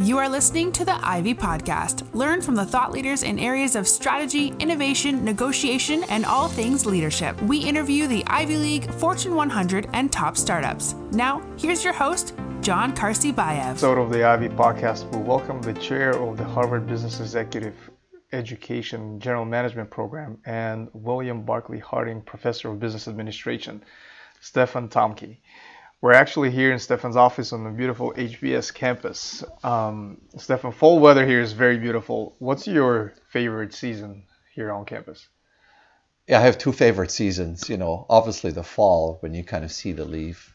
You are listening to the Ivy Podcast. Learn from the thought leaders in areas of strategy, innovation, negotiation, and all things leadership. We interview the Ivy League, Fortune 100, and top startups. Now, here's your host, John Karsi-Bayev. Episode of the Ivy Podcast, we welcome the chair of the Harvard Business Executive Education General Management Program and William Barclay Harding Professor of Business Administration, Stefan Thomke. We're actually here in Stefan's office on the beautiful HBS campus. Um, Stefan, fall weather here is very beautiful. What's your favorite season here on campus? Yeah, I have two favorite seasons. You know, obviously the fall when you kind of see the leaf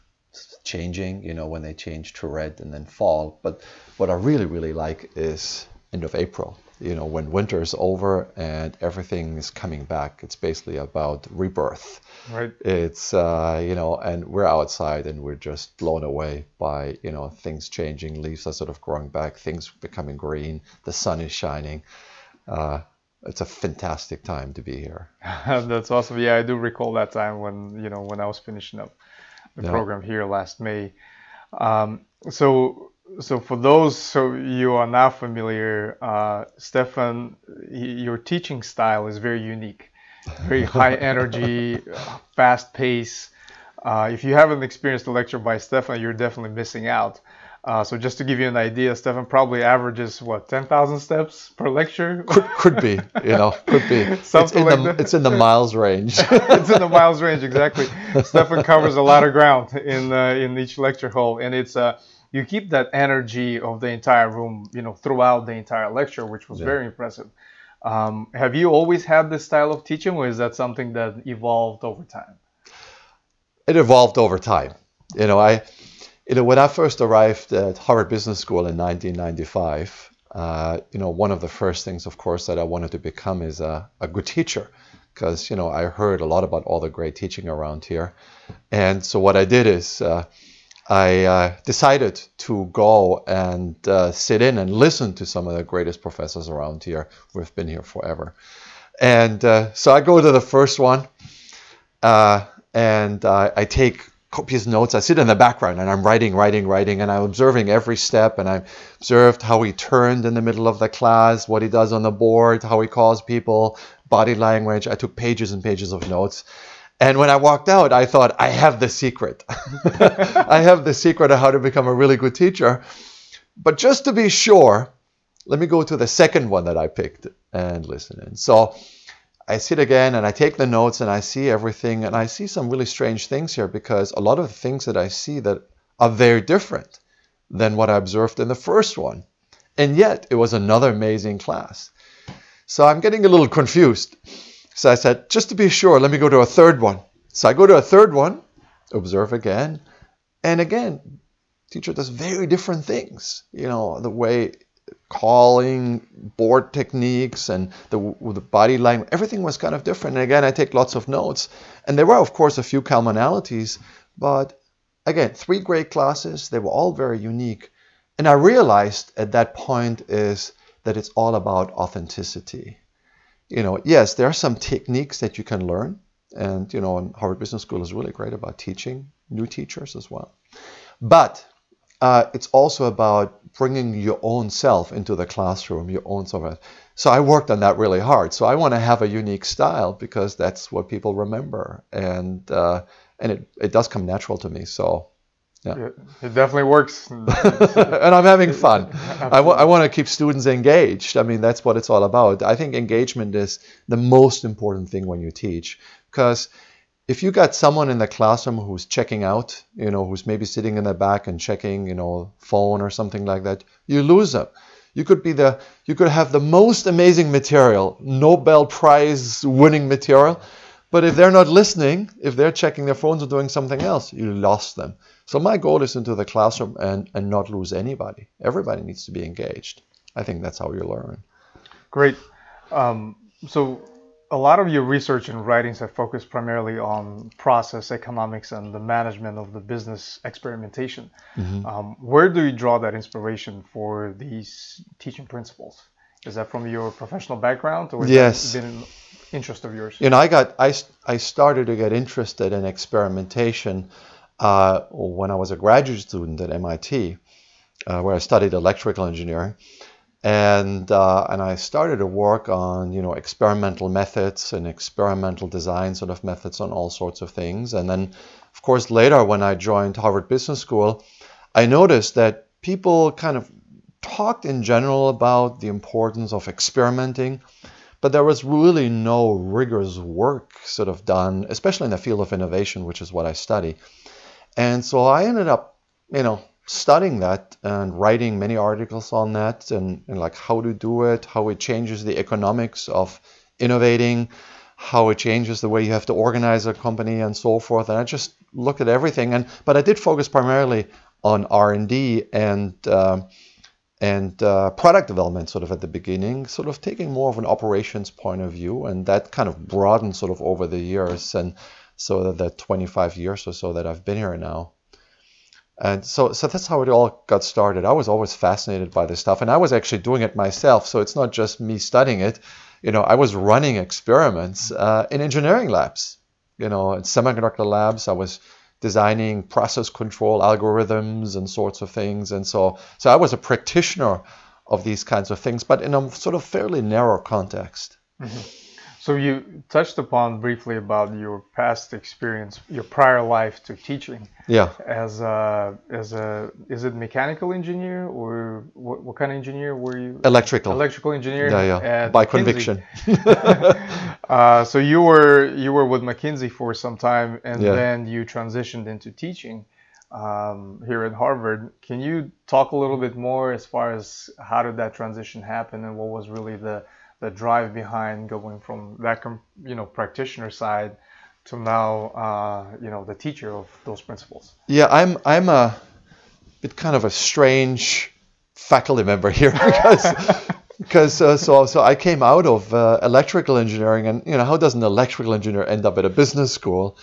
changing. You know, when they change to red and then fall. But what I really really like is end of April you know, when winter is over and everything is coming back, it's basically about rebirth. Right. It's, uh, you know, and we're outside and we're just blown away by, you know, things changing. Leaves are sort of growing back, things becoming green, the sun is shining. Uh, it's a fantastic time to be here. That's awesome. Yeah, I do recall that time when, you know, when I was finishing up the yeah. program here last May. Um, so so for those so you are not familiar, uh, Stefan, your teaching style is very unique, very high energy, fast pace. Uh, if you haven't experienced a lecture by Stefan, you're definitely missing out. Uh, so just to give you an idea, Stefan probably averages what 10,000 steps per lecture. Could, could be, you know, could be. Something it's like the, that. It's in the miles range. it's in the miles range, exactly. Stefan covers a lot of ground in uh, in each lecture hall, and it's a uh, you keep that energy of the entire room, you know, throughout the entire lecture, which was yeah. very impressive. Um, have you always had this style of teaching, or is that something that evolved over time? It evolved over time. You know, I, you know, when I first arrived at Harvard Business School in 1995, uh, you know, one of the first things, of course, that I wanted to become is a, a good teacher, because you know I heard a lot about all the great teaching around here, and so what I did is. Uh, I uh, decided to go and uh, sit in and listen to some of the greatest professors around here who have been here forever. And uh, so I go to the first one uh, and I take copious notes. I sit in the background and I'm writing, writing, writing, and I'm observing every step. And I observed how he turned in the middle of the class, what he does on the board, how he calls people, body language. I took pages and pages of notes. And when I walked out, I thought, I have the secret. I have the secret of how to become a really good teacher. But just to be sure, let me go to the second one that I picked and listen in. So I sit again and I take the notes and I see everything and I see some really strange things here because a lot of the things that I see that are very different than what I observed in the first one. And yet it was another amazing class. So I'm getting a little confused. So I said, just to be sure, let me go to a third one. So I go to a third one, observe again, and again, teacher does very different things. You know, the way calling, board techniques, and the, the body language, everything was kind of different. And again, I take lots of notes. And there were, of course, a few commonalities, but again, three great classes. They were all very unique. And I realized at that point is that it's all about authenticity you know, yes, there are some techniques that you can learn, and you know, and Harvard Business School is really great about teaching new teachers as well. But uh, it's also about bringing your own self into the classroom, your own self. So I worked on that really hard. So I want to have a unique style because that's what people remember, and uh, and it, it does come natural to me. So yeah. It, it definitely works. and I'm having fun. I, w- I want to keep students engaged. I mean, that's what it's all about. I think engagement is the most important thing when you teach because if you got someone in the classroom who's checking out, you know, who's maybe sitting in the back and checking, you know, phone or something like that, you lose them. You could be the, you could have the most amazing material, Nobel Prize winning material, but if they're not listening, if they're checking their phones or doing something else, you lost them. So my goal is into the classroom and, and not lose anybody. Everybody needs to be engaged. I think that's how you learn. Great. Um, so a lot of your research and writings have focused primarily on process economics and the management of the business experimentation. Mm-hmm. Um, where do you draw that inspiration for these teaching principles? Is that from your professional background, or yes. been an interest of yours? You know, I got I, I started to get interested in experimentation uh, when I was a graduate student at MIT. uh, where I studied electrical engineering, and uh, and I started to work on you know experimental methods and experimental design sort of methods on all sorts of things. And then, of course, later when I joined Harvard Business School, I noticed that people kind of talked in general about the importance of experimenting, but there was really no rigorous work sort of done, especially in the field of innovation, which is what I study. And so I ended up, you know, studying that and writing many articles on that and, and, like how to do it, how it changes the economics of innovating, how it changes the way you have to organize a company and so forth. And I just looked at everything. And but I did focus primarily on R&D and uh, and uh, product development sort of at the beginning, sort of taking more of an operations point of view, and that kind of broadened sort of over the years, and so that the 25 years or so that I've been here now. And so, so that's how it all got started. I was always fascinated by this stuff, and I was actually doing it myself. So it's not just me studying it. You know, I was running experiments uh, in engineering labs. You know, in semiconductor labs, I was designing process control algorithms and sorts of things. And so, so I was a practitioner of these kinds of things, but in a sort of fairly narrow context. Mm-hmm. So you touched upon briefly about your past experience, your prior life to teaching. Yeah. As a as a is it mechanical engineer or what, what kind of engineer were you? Electrical. Electrical engineer. Yeah, yeah. By McKinsey. conviction. uh, so you were you were with McKinsey for some time, and yeah. then you transitioned into teaching um, here at Harvard. Can you talk a little bit more as far as how did that transition happen, and what was really the the drive behind going from that you know practitioner side to now uh, you know the teacher of those principles. Yeah i'm i'm a bit kind of a strange faculty member here because because uh, so so I came out of uh, electrical engineering and you know how does an electrical engineer end up at a business school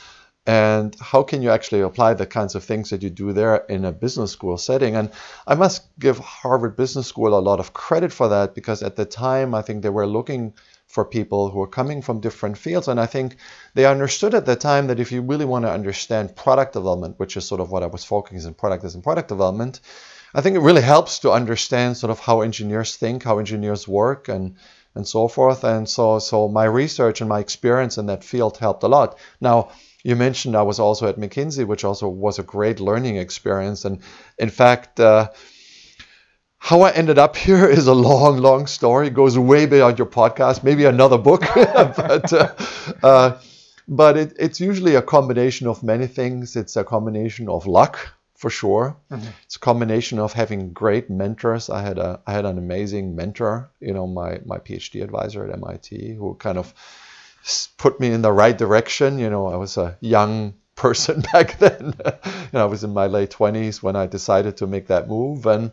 and how can you actually apply the kinds of things that you do there in a business school setting? And i must give harvard business school a lot of credit for that because at the time i think they were looking for people who are coming from different fields. And i think they understood at the time that if you really want to understand product development which is sort of what i was focusing on product as in product development i think it really helps to understand sort of how engineers think how engineers work and and so forth. And so so my research and my experience in that field helped a lot. Now you mentioned I was also at McKinsey, which also was a great learning experience. And in fact, uh, how I ended up here is a long, long story. It goes way beyond your podcast, maybe another book. but uh, uh, but it, it's usually a combination of many things. It's a combination of luck, for sure. Mm-hmm. It's a combination of having great mentors. I had a I had an amazing mentor, you know, my my PhD advisor at MIT, who kind of put me in the right direction. You know, I was a young person back then. you know, I was in my late 20s when I decided to make that move, and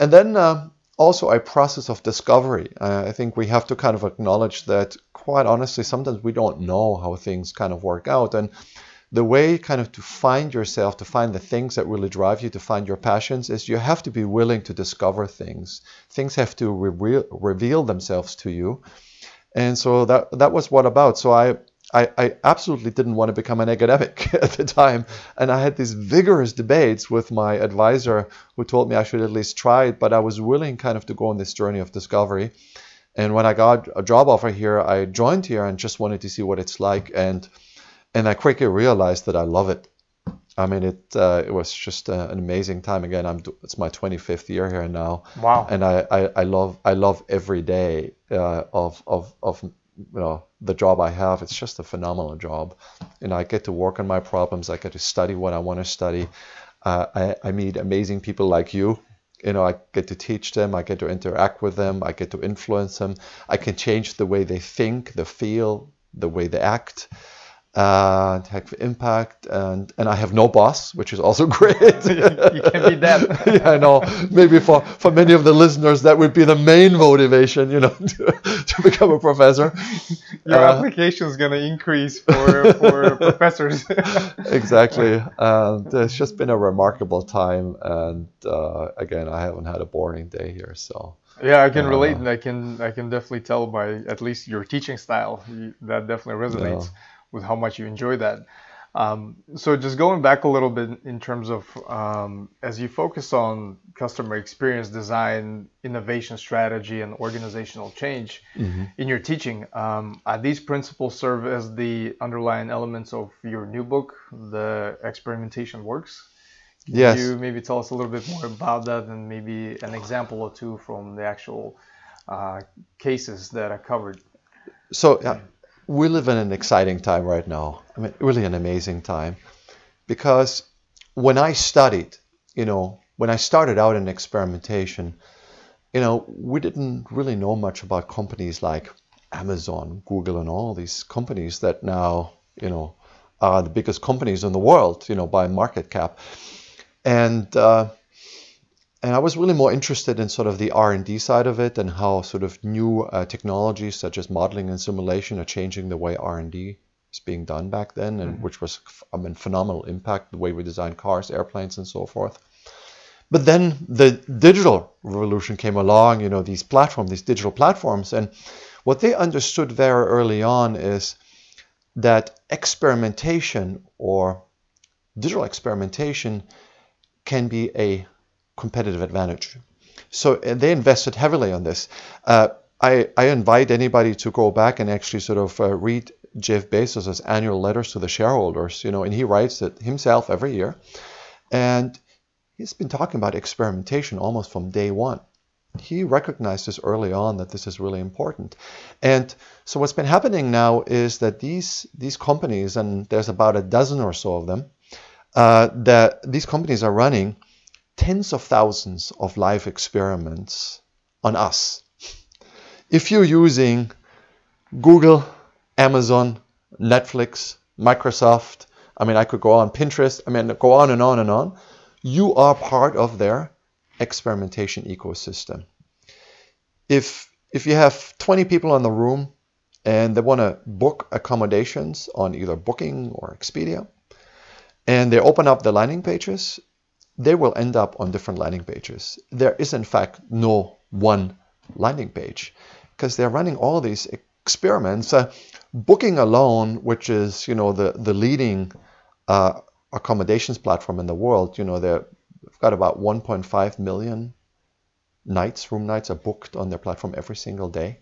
and then uh, also a process of discovery. Uh, I think we have to kind of acknowledge that, quite honestly, sometimes we don't know how things kind of work out, and the way kind of to find yourself, to find the things that really drive you, to find your passions, is you have to be willing to discover things. Things have to re- reveal themselves to you and so that that was what about. So I, I, I absolutely didn't want to become an academic at the time, and I had these vigorous debates with my advisor, who told me I should at least try it. But I was willing, kind of, to go on this journey of discovery. And when I got a job offer here, I joined here and just wanted to see what it's like. And and I quickly realized that I love it. I mean, it uh, it was just uh, an amazing time. Again, I'm it's my 25th year here now. Wow. And I, I, I love I love every day uh, of of of you know the job I have. It's just a phenomenal job, and I get to work on my problems. I get to study what I want to study. Uh, I I meet amazing people like you. You know, I get to teach them. I get to interact with them. I get to influence them. I can change the way they think, the feel, the way they act and have impact and and I have no boss which is also great. You can be that. Yeah, I know. Maybe for for many of the listeners that would be the main motivation you know to, to become a professor. Your uh, application is going to increase for for professors. Exactly. And it's just been a remarkable time and uh, again I haven't had a boring day here so. Yeah, I can uh, relate, and I can I can definitely tell by at least your teaching style that definitely resonates. Yeah with how much you enjoy that. Um, so just going back a little bit in terms of um, as you focus on customer experience design, innovation strategy, and organizational change mm-hmm. in your teaching, um, are these principles serve as the underlying elements of your new book, The Experimentation Works? Can yes. you maybe tell us a little bit more about that and maybe an example or two from the actual uh, cases that are covered? So, yeah we live in an exciting time right now. I mean, really an amazing time. Because when I studied, you know, when I started out in experimentation, you know, we didn't really know much about companies like Amazon, Google, and all these companies that now, you know, are the biggest companies in the world, you know, by market cap. And uh, and I was really more interested in sort of the R&D side of it and how sort of new uh, technologies such as modeling and simulation are changing the way R&D is being done back then, and mm-hmm. which was I mean phenomenal impact the way we design cars, airplanes, and so forth. But then the digital revolution came along, you know, these platforms, these digital platforms, and what they understood very early on is that experimentation or digital experimentation can be a competitive advantage. So they invested heavily on this. Uh, I, I, invite anybody to go back and actually sort of uh, read Jeff Bezos' annual letters to the shareholders, you know, and he writes it himself every year. And he's been talking about experimentation almost from day one. He recognized this early on that this is really important. And so what's been happening now is that these these companies, and there's about a dozen or so of them, uh, that these companies are running tens of thousands of live experiments on us. If you're using Google, Amazon, Netflix, Microsoft, I mean, I could go on Pinterest, I mean, go on and on and on, you are part of their experimentation ecosystem. If, if you have 20 people in the room and they want to book accommodations on either Booking or Expedia, and they open up the landing pages they will end up on different landing pages. There is, in fact, no one landing page because they're running all these experiments. Uh, booking alone, which is you know the the leading uh, accommodations platform in the world, you know they've got about 1.5 million nights, room nights are booked on their platform every single day.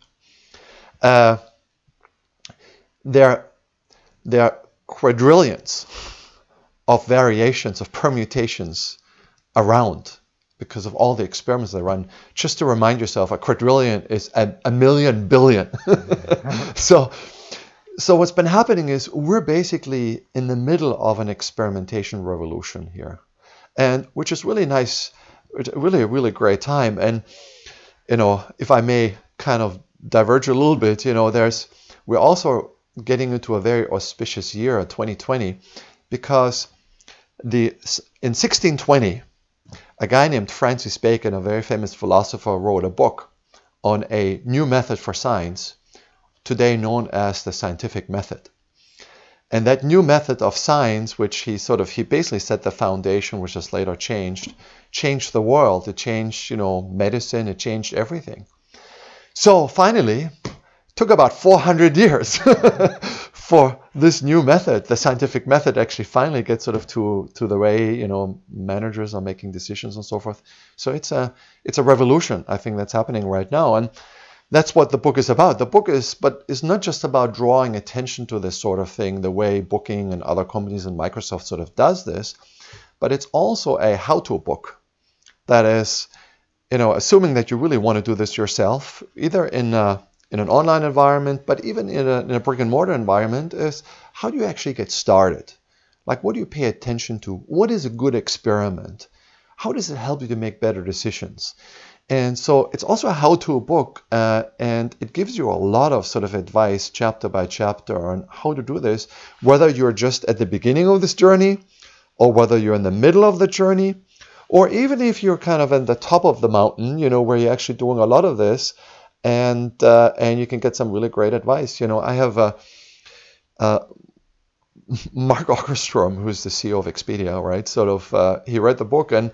Uh, there, there are quadrillions of variations of permutations around because of all the experiments they run. Just to remind yourself, a quadrillion is a, a million billion. so, so what's been happening is we're basically in the middle of an experimentation revolution here, and which is really nice, really a really great time. And you know, if I may kind of diverge a little bit, you know, there's we're also getting into a very auspicious year, 2020, because the in 1620 a guy named Francis Bacon, a very famous philosopher, wrote a book on a new method for science, today known as the scientific method. And that new method of science, which he sort of he basically set the foundation, which was later changed, changed the world. It changed, you know, medicine. It changed everything. So finally, took about 400 years for this new method, the scientific method, actually finally gets sort of to to the way you know managers are making decisions and so forth. So it's a it's a revolution I think that's happening right now, and that's what the book is about. The book is, but it's not just about drawing attention to this sort of thing, the way Booking and other companies and Microsoft sort of does this, but it's also a how-to book. That is, you know, assuming that you really want to do this yourself, either in a, in an online environment, but even in a, in a brick and mortar environment, is how do you actually get started? Like, what do you pay attention to? What is a good experiment? How does it help you to make better decisions? And so it's also a how to book, uh, and it gives you a lot of sort of advice, chapter by chapter, on how to do this, whether you're just at the beginning of this journey, or whether you're in the middle of the journey, or even if you're kind of at the top of the mountain, you know, where you're actually doing a lot of this, and uh, and you can get some really great advice. You know, I have a, uh, Mark Okerstrom, who's the CEO of Expedia, right? Sort of, uh, he read the book and.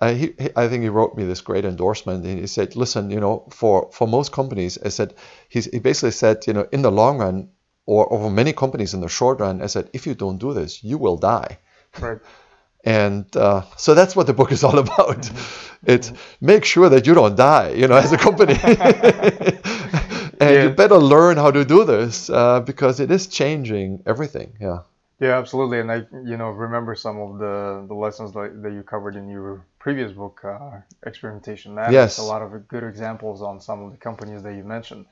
Uh, he, I think he wrote me this great endorsement. And he said, "Listen, you know, for, for most companies, I said, he's, he basically said, you know, in the long run, or, or many companies in the short run, I said, if you don't do this, you will die. Right. And uh, so that's what the book is all about. Mm-hmm. It's make sure that you don't die, you know, as a company. and yeah. you better learn how to do this uh, because it is changing everything. Yeah. Yeah, absolutely. And I, you know, remember some of the, the lessons that, that you covered in your previous book, uh, Experimentation Matters. Yes. A lot of good examples on some of the companies that you mentioned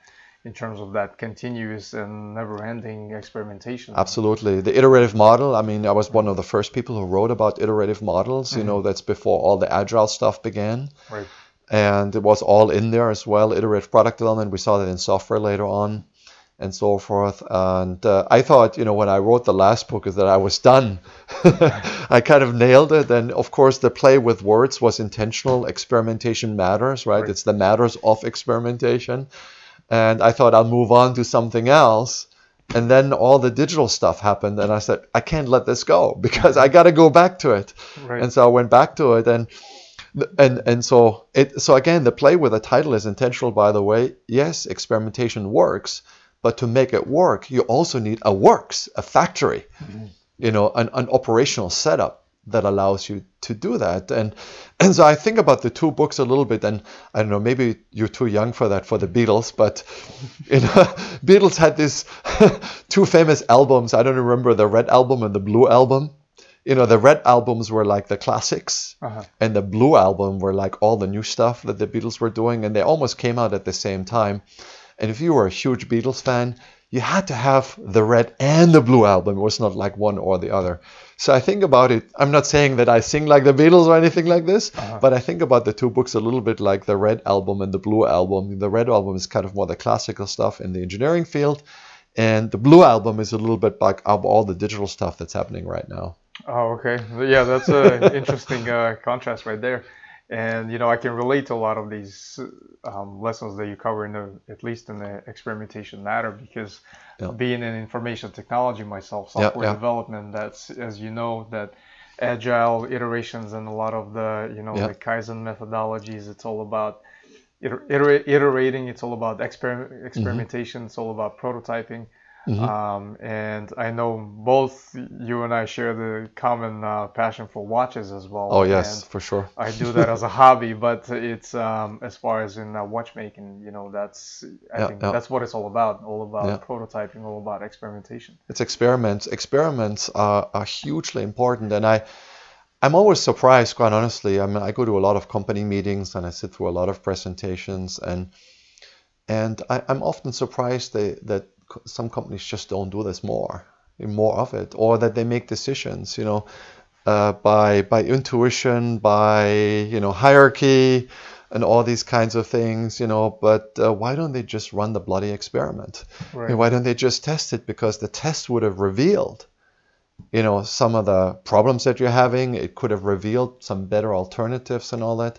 in terms of that continuous and never-ending experimentation. Absolutely, the iterative model. I mean, I was one of the first people who wrote about iterative models. Mm-hmm. You know, that's before all the agile stuff began. Right. And it was all in there as well. Iterative product development. We saw that in software later on, and so forth. And uh, I thought, you know, when I wrote the last book, is that I was done. I kind of nailed it. And of course, the play with words was intentional. Experimentation matters, right? right. It's the matters of experimentation and I thought I'll move on to something else. And then all the digital stuff happened, and I said, I can't let this go because I got to go back to it. Right. And so I went back to it, and and and so it so again the play with the title is intentional. By the way, yes, experimentation works, but to make it work, you also need a works, a factory, mm-hmm. you know, an, an operational setup that allows you to do that. And and so I think about the two books a little bit, and I don't know, maybe you're too young for that for the Beatles, but you know, Beatles had these two famous albums. I don't remember the red album and the blue album. You know, the red albums were like the classics, uh-huh. and the blue album were like all the new stuff that the Beatles were doing, and they almost came out at the same time. And if you were a huge Beatles fan, you had to have the red and the blue album. It was not like one or the other. So I think about it. I'm not saying that I sing like the Beatles or anything like this, uh-huh. but I think about the two books a little bit like the red album and the blue album. The red album is kind of more the classical stuff in the engineering field, and the blue album is a little bit like all the digital stuff that's happening right now. Oh, okay. Yeah, that's an interesting uh, contrast right there and you know I can relate to a lot of these um, lessons that you cover in the at least in the experimentation matter because yeah. being in information technology myself, software yeah, yeah. development, that's as you know that agile iterations and a lot of the you know the Kaizen methodologies. It's all about iter- iterating. It's all about exper- mm-hmm. experimentation. Mm-hmm. It's all about prototyping. Mm-hmm. Um, and I know both you and I share the common uh, passion for watches as well. Oh yes, and for sure. I do that as a hobby, but it's um, as far as in uh, watchmaking, you know, that's I yeah, think yeah. that's what it's all about. All about yeah. prototyping, all about experimentation. It's experiments. Experiments are, are hugely important, and I. I'm always surprised, quite honestly. I mean, I go to a lot of company meetings and I sit through a lot of presentations, and and I, am often surprised they, that some companies just don't do this more, more of it, or that they make decisions, you know, uh, by by intuition, by you know hierarchy, and all these kinds of things, you know. But uh, why don't they just run the bloody experiment? Right. why don't they just test it? Because the test would have revealed, you know, some of the problems that you're having. It could have revealed some better alternatives and all that.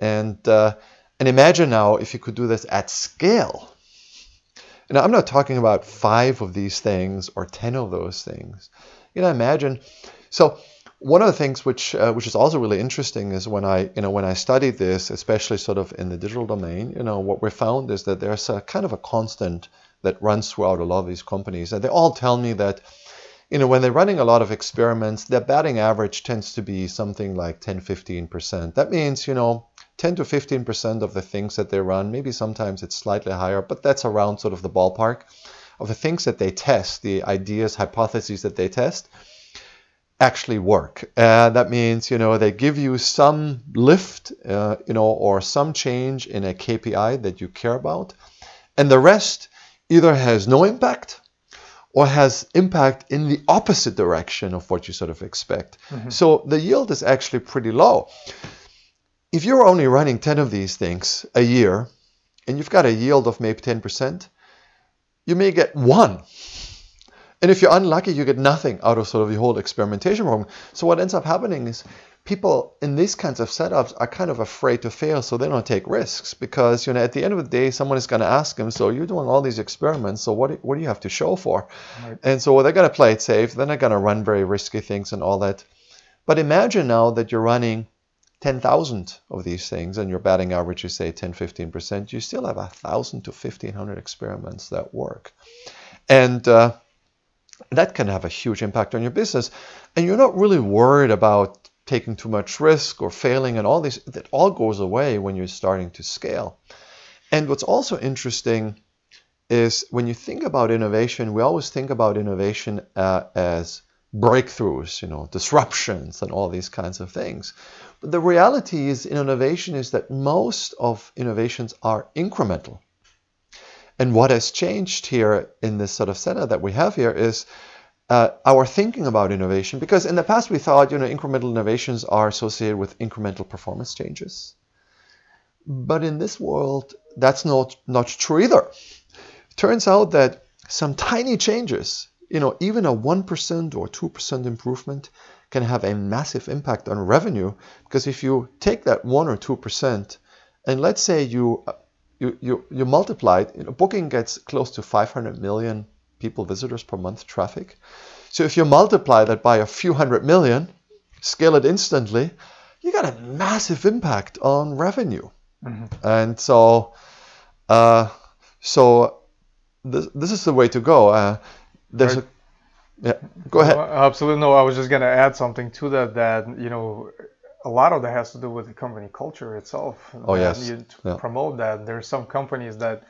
And uh, and imagine now if you could do this at scale now, I'm not talking about five of these things or ten of those things. You know, imagine. So, one of the things which uh, which is also really interesting is when I you know when I studied this, especially sort of in the digital domain, you know, what we found is that there's a kind of a constant that runs throughout a lot of these companies, and they all tell me that you know, when they're running a lot of experiments, their batting average tends to be something like 10, 15%. That means, you know, 10 to 15% of the things that they run, maybe sometimes it's slightly higher, but that's around sort of the ballpark of the things that they test, the ideas, hypotheses that they test, actually work. Uh, that means, you know, they give you some lift, uh, you know, or some change in a KPI that you care about, and the rest either has no impact or has impact in the opposite direction of what you sort of expect. Mm-hmm. So the yield is actually pretty low if you're only running 10 of these things a year and you've got a yield of maybe 10%, you may get one. And if you're unlucky, you get nothing out of sort of the whole experimentation program. So what ends up happening is people in these kinds of setups are kind of afraid to fail, so they don't take risks because you know at the end of the day, someone is going to ask them, "So you're doing all these experiments, so what what do you have to show for?" Right. And so they're going to play it safe. They're not going to run very risky things and all that. But imagine now that you're running 10,000 of these things and your batting average is say 10 15%, you still have 1,000 to 1,500 experiments that work. And uh, that can have a huge impact on your business. And you're not really worried about taking too much risk or failing and all this. That all goes away when you're starting to scale. And what's also interesting is when you think about innovation, we always think about innovation uh, as breakthroughs, you know, disruptions and all these kinds of things. But the reality is in innovation is that most of innovations are incremental. And what has changed here in this sort of setup that we have here is uh, our thinking about innovation, because in the past we thought, you know, incremental innovations are associated with incremental performance changes. But in this world, that's not, not true either. It Turns out that some tiny changes, you know, even a 1% or 2% improvement can have a massive impact on revenue because if you take that 1 or 2% and let's say you you, you, you multiply it, you know, booking gets close to 500 million people visitors per month traffic. So if you multiply that by a few hundred million, scale it instantly, you got a massive impact on revenue. Mm-hmm. And so uh, so this, this is the way to go. Uh, there's right. a, yeah, go ahead. absolutely. No, I was just going to add something to that, that, you know, a lot of that has to do with the company culture itself. Oh, yes. You yeah. promote that. There's some companies that,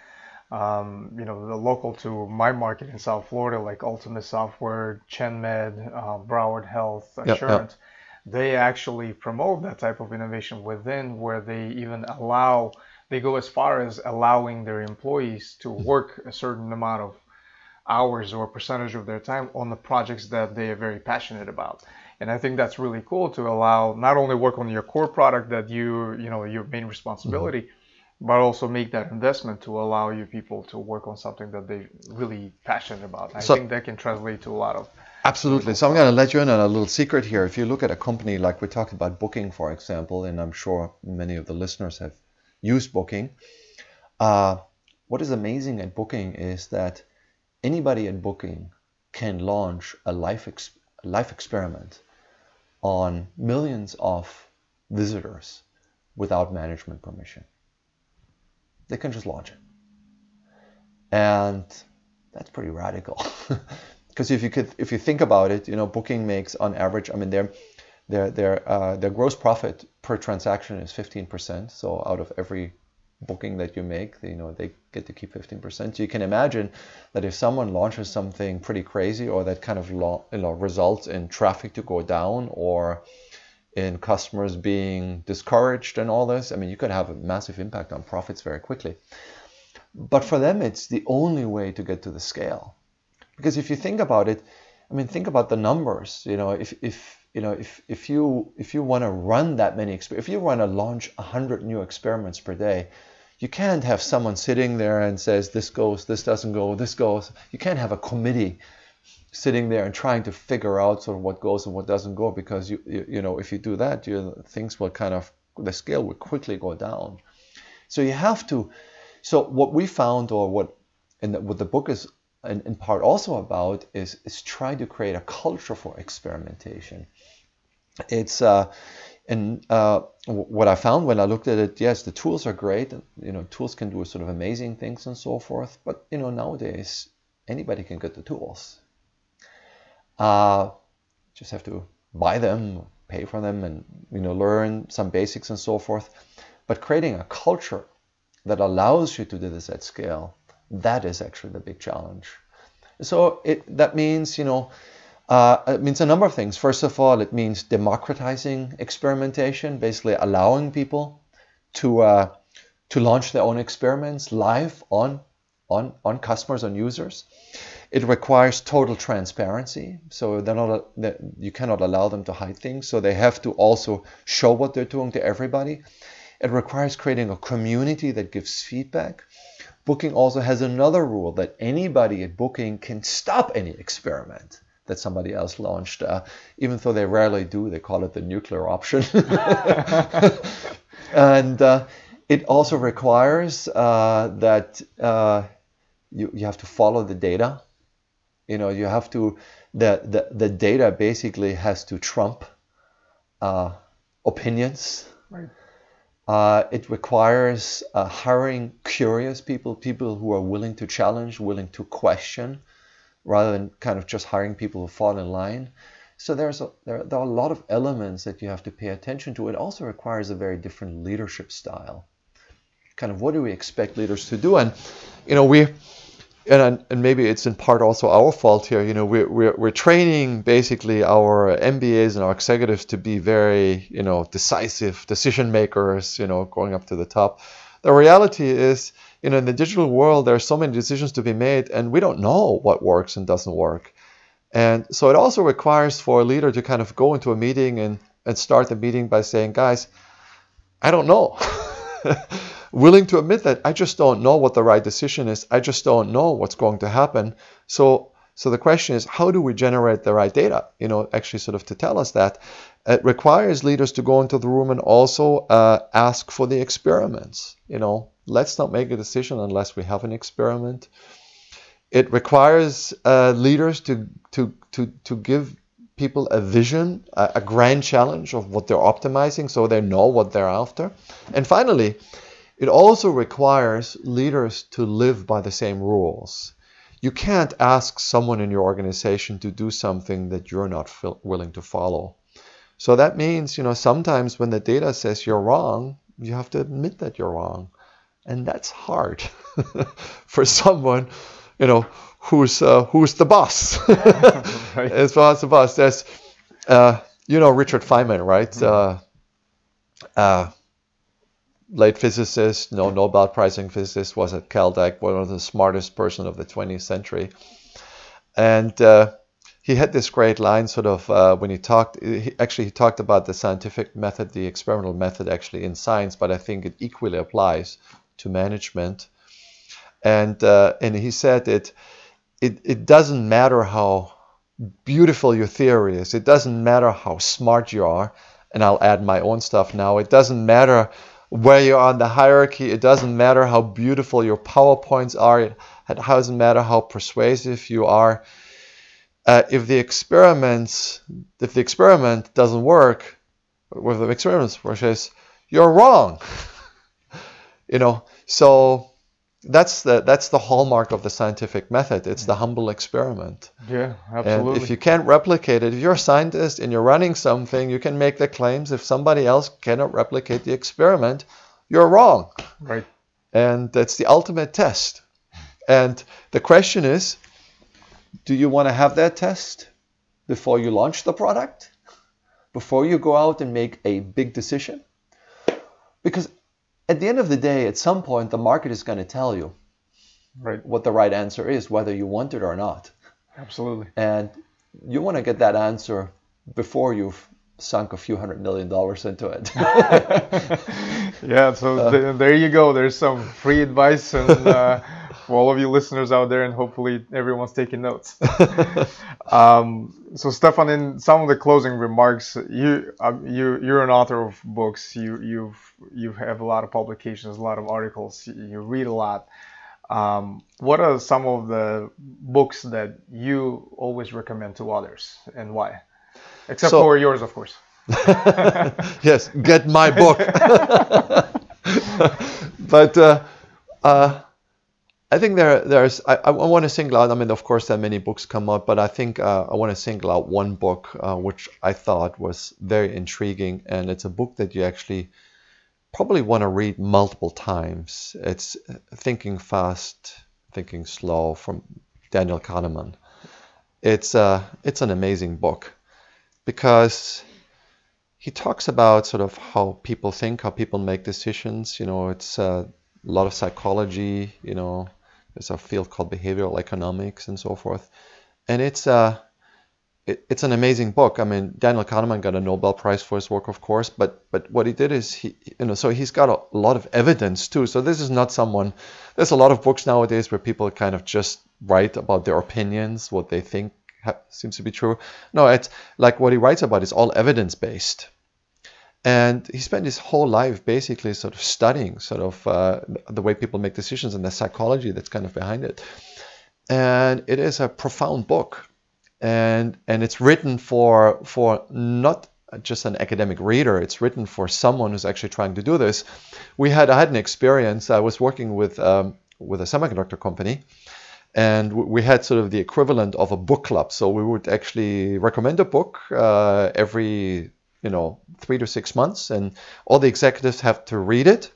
um, you know, the local to my market in South Florida, like Ultimate Software, ChenMed, uh, Broward Health, Assurance, they actually promote that type of innovation within where they even allow – they go as far as allowing their employees to work a certain amount of hours or percentage of their time on the projects that they are very passionate about. And I think that's really cool to allow not only work on your core product that you, you know, your main responsibility, mm-hmm. but also make that investment to allow you people to work on something that they're really passionate about. I so, think that can translate to a lot of Absolutely. So I'm going to let you in on a little secret here. If you look at a company like we talked about Booking, for example, and I'm sure many of the listeners have used Booking. Uh, what is amazing at Booking is that anybody at Booking can launch a life, ex- life experiment on millions of visitors without management permission. They can just launch it. And that's pretty radical. Because if you could, if you think about it, you know, Booking makes on average, I mean, they're their their uh, their gross profit per transaction is 15%. So out of every booking that you make, you know they get to keep 15%. So you can imagine that if someone launches something pretty crazy or that kind of you know, results in traffic to go down or in customers being discouraged and all this, I mean you could have a massive impact on profits very quickly. But for them, it's the only way to get to the scale. Because if you think about it, I mean, think about the numbers. You know, if if you know, if, if you if you want to run that many if you want to launch 100 new experiments per day, you can't have someone sitting there and says this goes, this doesn't go, this goes. You can't have a committee sitting there and trying to figure out sort of what goes and what doesn't go because you you, you know if you do that, you things will kind of the scale will quickly go down. So you have to. So what we found, or what and what the book is in, in part also about, is is try to create a culture for experimentation it's uh, and uh, what I found when I looked at it, yes, the tools are great. And, You know, tools can do sort of amazing things and so forth. But you know, nowadays anybody can get the tools. Uh, just have to buy them, pay for them, and you know, learn some basics and so forth. But creating a culture that allows you to do this at scale, that is actually the big challenge. So it that means you know uh, it means a number of things. First of all, it means democratizing experimentation, basically allowing people to uh, to launch their own experiments live on on on customers on users. It requires total transparency, so they're not they're, you cannot allow them to hide things. So they have to also show what they're doing to everybody. It requires creating a community that gives feedback. Booking also has another rule that anybody at Booking can stop any experiment that somebody else launched. Uh, even though they rarely do, they call it the nuclear option. and uh, it also requires uh, that uh, you, you have to follow the data. You know, you have to, the, the, the data basically has to trump uh, opinions. Right. Uh, it requires hiring curious people, people who are willing to challenge, willing to question, rather than kind of just hiring people who fall in line. So there's a, there, there are a lot of elements that you have to pay attention to. It also requires a very different leadership style. Kind of what do we expect leaders to do? And you know we and, and maybe it's in part also our fault here. You know, we're, we're, we're training basically our MBAs and our executives to be very, you know, decisive decision makers, you know, going up to the top. The reality is, you know, in the digital world, there are so many decisions to be made, and we don't know what works and doesn't work. And so it also requires for a leader to kind of go into a meeting and, and start the meeting by saying, guys, I don't know. willing to admit that I just don't know what the right decision is. I just don't know what's going to happen. So so the question is, how do we generate the right data? You know, actually, sort of to tell us that it requires leaders to go into the room and also uh, ask for the experiments. You know, let's not make a decision unless we have an experiment. It requires uh, leaders to to to to give people a vision, a, a grand challenge of what they're optimizing, so they know what they're after. And finally, it also requires leaders to live by the same rules. You can't ask someone in your organization to do something that you're not willing to follow. So that means, you know, sometimes when the data says you're wrong, you have to admit that you're wrong. And that's hard for someone, you know, who's uh, who's the boss. right. As far as the boss, that's uh, you know Richard Feynman, right? Mm-hmm. Uh, uh late physicist, no Nobel Prizing physicist, was at Caltech, one of the smartest person of the 20th century. And uh, he had this great line sort of uh, when he talked, he, actually he talked about the scientific method, the experimental method actually in science, but I think it equally applies to management. And, uh, and he said it, it, it doesn't matter how beautiful your theory is. It doesn't matter how smart you are. And I'll add my own stuff now. It doesn't matter where you're on the hierarchy. It doesn't matter how beautiful your PowerPoints are. It doesn't matter how persuasive you are. Uh, if the experiments, if the experiment doesn't work, with the experiments, which is you're wrong. you know, so that's the that's the hallmark of the scientific method. It's the mm. humble experiment. Yeah, absolutely. And if you can't replicate it, if you're a scientist and you're running something, you can make the claims. If somebody else cannot replicate the experiment, you're wrong. Right. And that's the ultimate test. And the question is, do you want to have that test before you launch the product? Before you go out and make a big decision? Because at the end of the day, at some point, the market is going to tell you right. what the right answer is, whether you want it or not. Absolutely. And you want to get that answer before you've sunk a few hundred million dollars into it. yeah, so uh, th- there you go. There's some free advice and uh, for all of you listeners out there, and hopefully everyone's taking notes. um, so, Stefan, in some of the closing remarks, you uh, you you're an author of books. You you've you have a lot of publications, a lot of articles. You read a lot. Um, what are some of the books that you always recommend to others, and why? Except so, for yours, of course. yes, get my book. but uh, uh, I think there there's I, I want to single out. I mean, of course, there are many books come out, but I think uh, I want to single out one book uh, which I thought was very intriguing, and it's a book that you actually probably want to read multiple times. It's Thinking Fast, Thinking Slow from Daniel Kahneman. It's uh, it's an amazing book because he talks about sort of how people think, how people make decisions. You know, it's a lot of psychology. You know, there's a field called behavioral economics and so forth. And it's a it, it's an amazing book. I mean, Daniel Kahneman got a Nobel Prize for his work, of course, but but what he did is he you know so he's got a, lot of evidence too. So this is not someone. There's a lot of books nowadays where people kind of just write about their opinions, what they think seems to be true. No, it's like what he writes about is all evidence based. And he spent his whole life basically sort of studying sort of uh, the way people make decisions and the psychology that's kind of behind it. And it is a profound book. And, and it's written for, for not just an academic reader, it's written for someone who's actually trying to do this. We had, I had an experience, I was working with, um, with a semiconductor company and we had sort of the equivalent of a book club. So we would actually recommend a book uh, every, you know, three to six months, and all the executives have to read it,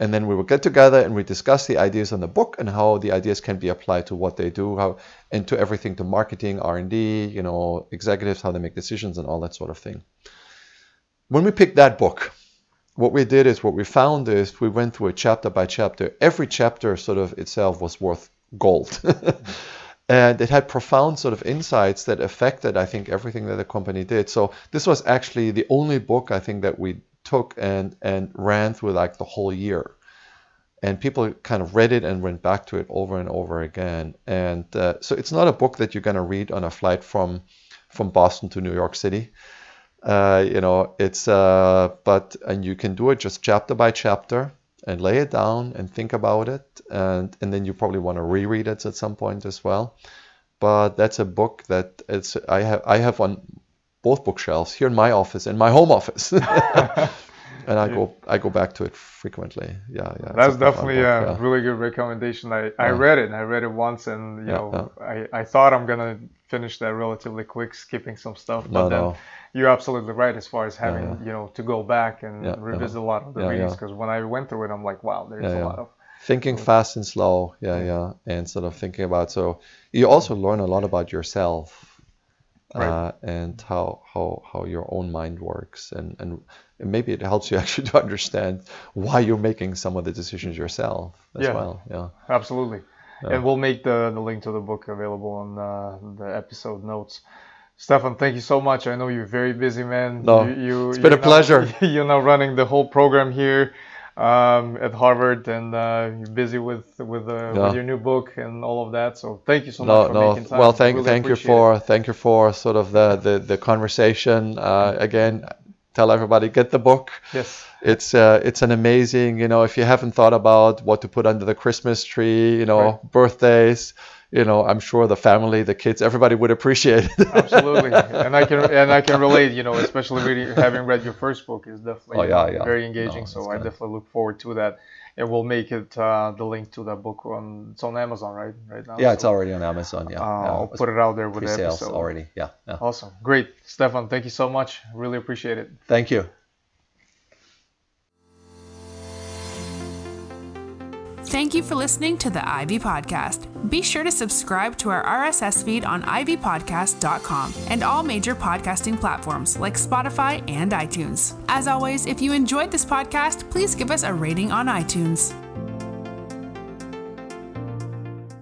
and then we would get together and we discuss the ideas on the book and how the ideas can be applied to what they do, how and to everything to marketing, R and D, you know, executives, how they make decisions, and all that sort of thing. When we picked that book, what we did is what we found is we went through a chapter by chapter. Every chapter sort of itself was worth gold. and it had profound sort of insights that affected, I think, everything that the company did. So this was actually the only book I think that we took and and ran through like the whole year. And people kind of read it and went back to it over and over again. And uh, so it's not a book that you're going to read on a flight from from Boston to New York City. Uh, you know, it's uh, but and you can do it just chapter by chapter and lay it down and think about it and and then you probably want to reread it at some point as well. But that's a book that it's i have i have on both bookshelves here in my office in my home office. And i yeah. go i go back to it frequently. Yeah yeah that's definitely a yeah. really good recommendation. I i read it i read it once and you know i i thought i'm gonna finish that relatively quick skipping some stuff but no, then no you're absolutely right as far as having yeah, yeah. you know to go back and yeah, revisit a lot of the readings because when I went through it, I'm like, wow, there's a lot of thinking fast and slow, yeah, yeah, and sort of thinking about. So you also learn a lot about yourself. Right. Uh, and how, how how your own mind works. And, and maybe it helps you actually to understand why you're making some of the decisions yourself as yeah, well. Yeah. Absolutely and we'll make the, the link to the book available on uh, the episode notes Stefan, thank you so much. I know you're very busy, man. No, you, you, it's been a now, pleasure. You're now running the whole program here um, at Harvard, and uh, you're busy with with, uh, yeah. with, your new book and all of that. So thank you so no, much for no. making time. Well, thank really thank you for it. thank you for sort of the the, the conversation. Uh, again, tell everybody get the book. Yes. It's uh, it's an amazing. You know, if you haven't thought about what to put under the Christmas tree, you know, right. birthdays you know, I'm sure the family, the kids, everybody would appreciate it. Absolutely, and I can and I can relate. You know, especially reading, having read your first book is definitely oh, yeah, yeah. very engaging. No, so I definitely look forward to that, and we'll make it uh, the link to that book on it's on Amazon right right now. Yeah, so, it's already on Amazon. Yeah, uh, I'll put it out there with the episode already. Yeah, yeah. Awesome, great, Stefan. Thank you so much. Really appreciate it. Thank you. Thank you for listening to the Ivy Podcast. Be sure to subscribe to our RSS feed on ivypodcast.com and all major podcasting platforms like Spotify and iTunes. As always, if you enjoyed this podcast, please give us a rating on iTunes.